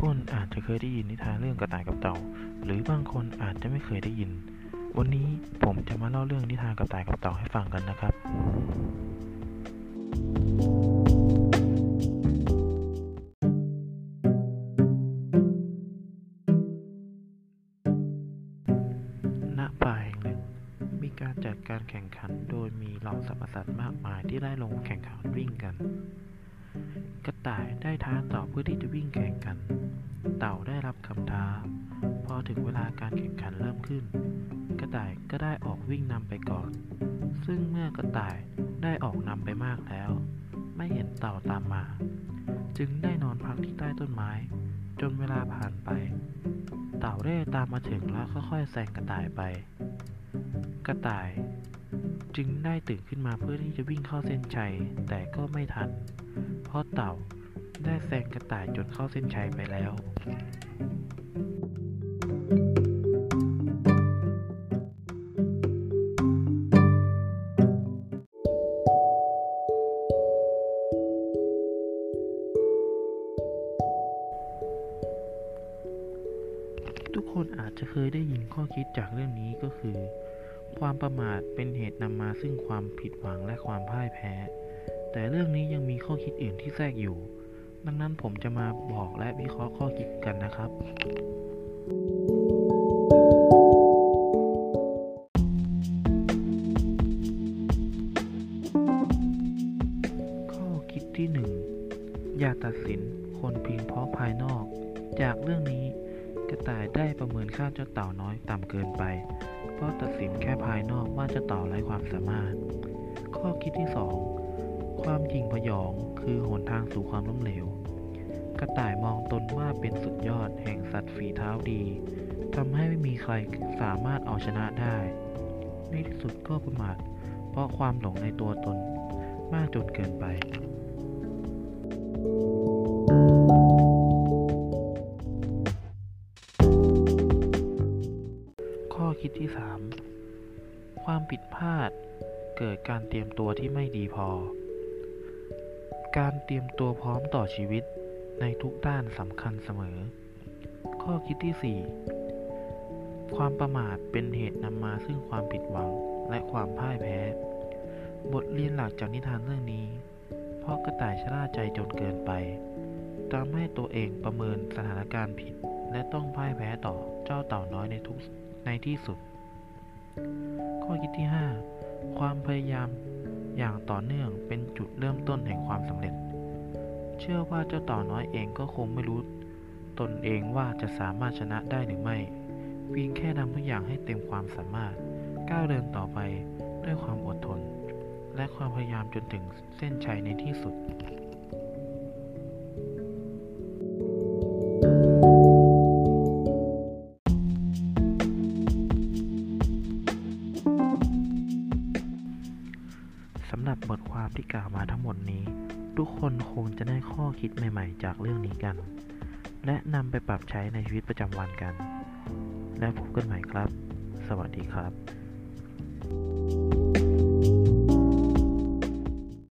คนอาจจะเคยได้ยินนิทานเรื่องกระต่ายกับเต่า หรือบางคนอาจจะไม่เคยได้ยิน วันนี้ผมจะมาเล่าเรื่องนิทานกระต่ายกับเต่าให้ฟังกันนะครับ ณ ป่าแห่งหนึ่ง มีการจัดการแข่งขันโดยมีเหล่าสรรพสัตว์มากมายที่ได้ลงแข่งขันวิ่งกัน กระต่ายได้ท้าเต่าเพื่อที่จะวิ่งแข่งกัน เต่าได้รับคำท้า พอถึงเวลาการแข่งขันเริ่มขึ้น กระต่ายก็ได้ออกวิ่งนำไปก่อน ซึ่งเมื่อกระต่ายได้ออกนำไปมากแล้ว ไม่เห็นเต่าตามมา จึงได้นอนพักที่ใต้ต้นไม้ จนเวลาผ่านไป เต่าได้ตามมาถึงแล้วค่อยๆแซงกระต่ายไป กระต่ายจึงได้ตื่นขึ้นมาเพื่อที่จะวิ่งเข้าเส้นชัยแต่ก็ไม่ทัน เพราะเต่า ได้แซงกระต่ายจนเข้าเส้นชัยไปแล้วทุกคนอาจจะเคยได้ยินข้อคิดจากเรื่องนี้ก็คือ ความประมาทเป็นเหตุนำมาซึ่งความผิดหวังและความพ่ายแพ้ แต่เรื่องนี้ยังมีข้อคิดอื่นที่แทรกอยู่ ดังนั้นผมจะมาบอกและวิเคราะห์ข้อคิดกันนะครับ ข้อคิดที่หนึ่งอย่าตัดสินคนเพียงเพราะภายนอก จากเรื่องนี้กระต่ายได้ประเมินค่าเจ้าเต่าน้อยต่ำเกินไป เพราะตัดสินแค่ภายนอกว่าเจ้าเต่าไร้ความสามารถ ข้อคิดที่ 2 ความหยิ่งพยองคือหนทางสู่ความล้มเหลว กระต่ายมองตนว่าเป็นสุดยอดแห่งสัตว์ฝีเท้าดีทำให้ไม่มีใครสามารถเอาชนะได้ ในที่สุดก็ประมาทเพราะความหลงในตัวตนมากจนเกินไป ข้อคิดที่ 3 ความผิดพลาดเกิดการเตรียมตัวที่ไม่ดีพอ การเตรียมตัวพร้อมต่อชีวิตในทุกด้านสำคัญเสมอ ข้อคิดที่ 4 ความประมาทเป็นเหตุนำมาซึ่งความผิดหวังและความพ่ายแพ้ บทเรียนหลักจากนิทานเรื่องนี้ เพราะกระต่ายชะล่าใจจนเกินไปทำให้ตัวเองประเมินสถานการณ์ผิด และต้องพ่ายแพ้ต่อเจ้าเต่าน้อยในทุกในที่สุด ข้อคิดที่ 5 ความพยายาม อย่างต่อเนื่องเป็นจุดเริ่มต้นแห่งความสำเร็จ เชื่อว่าเจ้าต่อน้อยเองก็คงไม่รู้ ตนเองว่าจะสามารถชนะได้หรือไม่เพียงแค่ทำทุกอย่างให้เต็มความสามารถ ก้าวเดินต่อไปด้วยความอดทน และความพยายามจนถึงเส้นชัยในที่สุด หรับบทความที่กล่าวมาทั้งหมดนี้ ทุกคนคงจะได้ข้อคิดใหม่ ๆ จากเรื่องนี้กัน และนำไปปรับใช้ในชีวิตประจำวันกัน แล้วพบกันใหม่ครับ สวัสดีครับ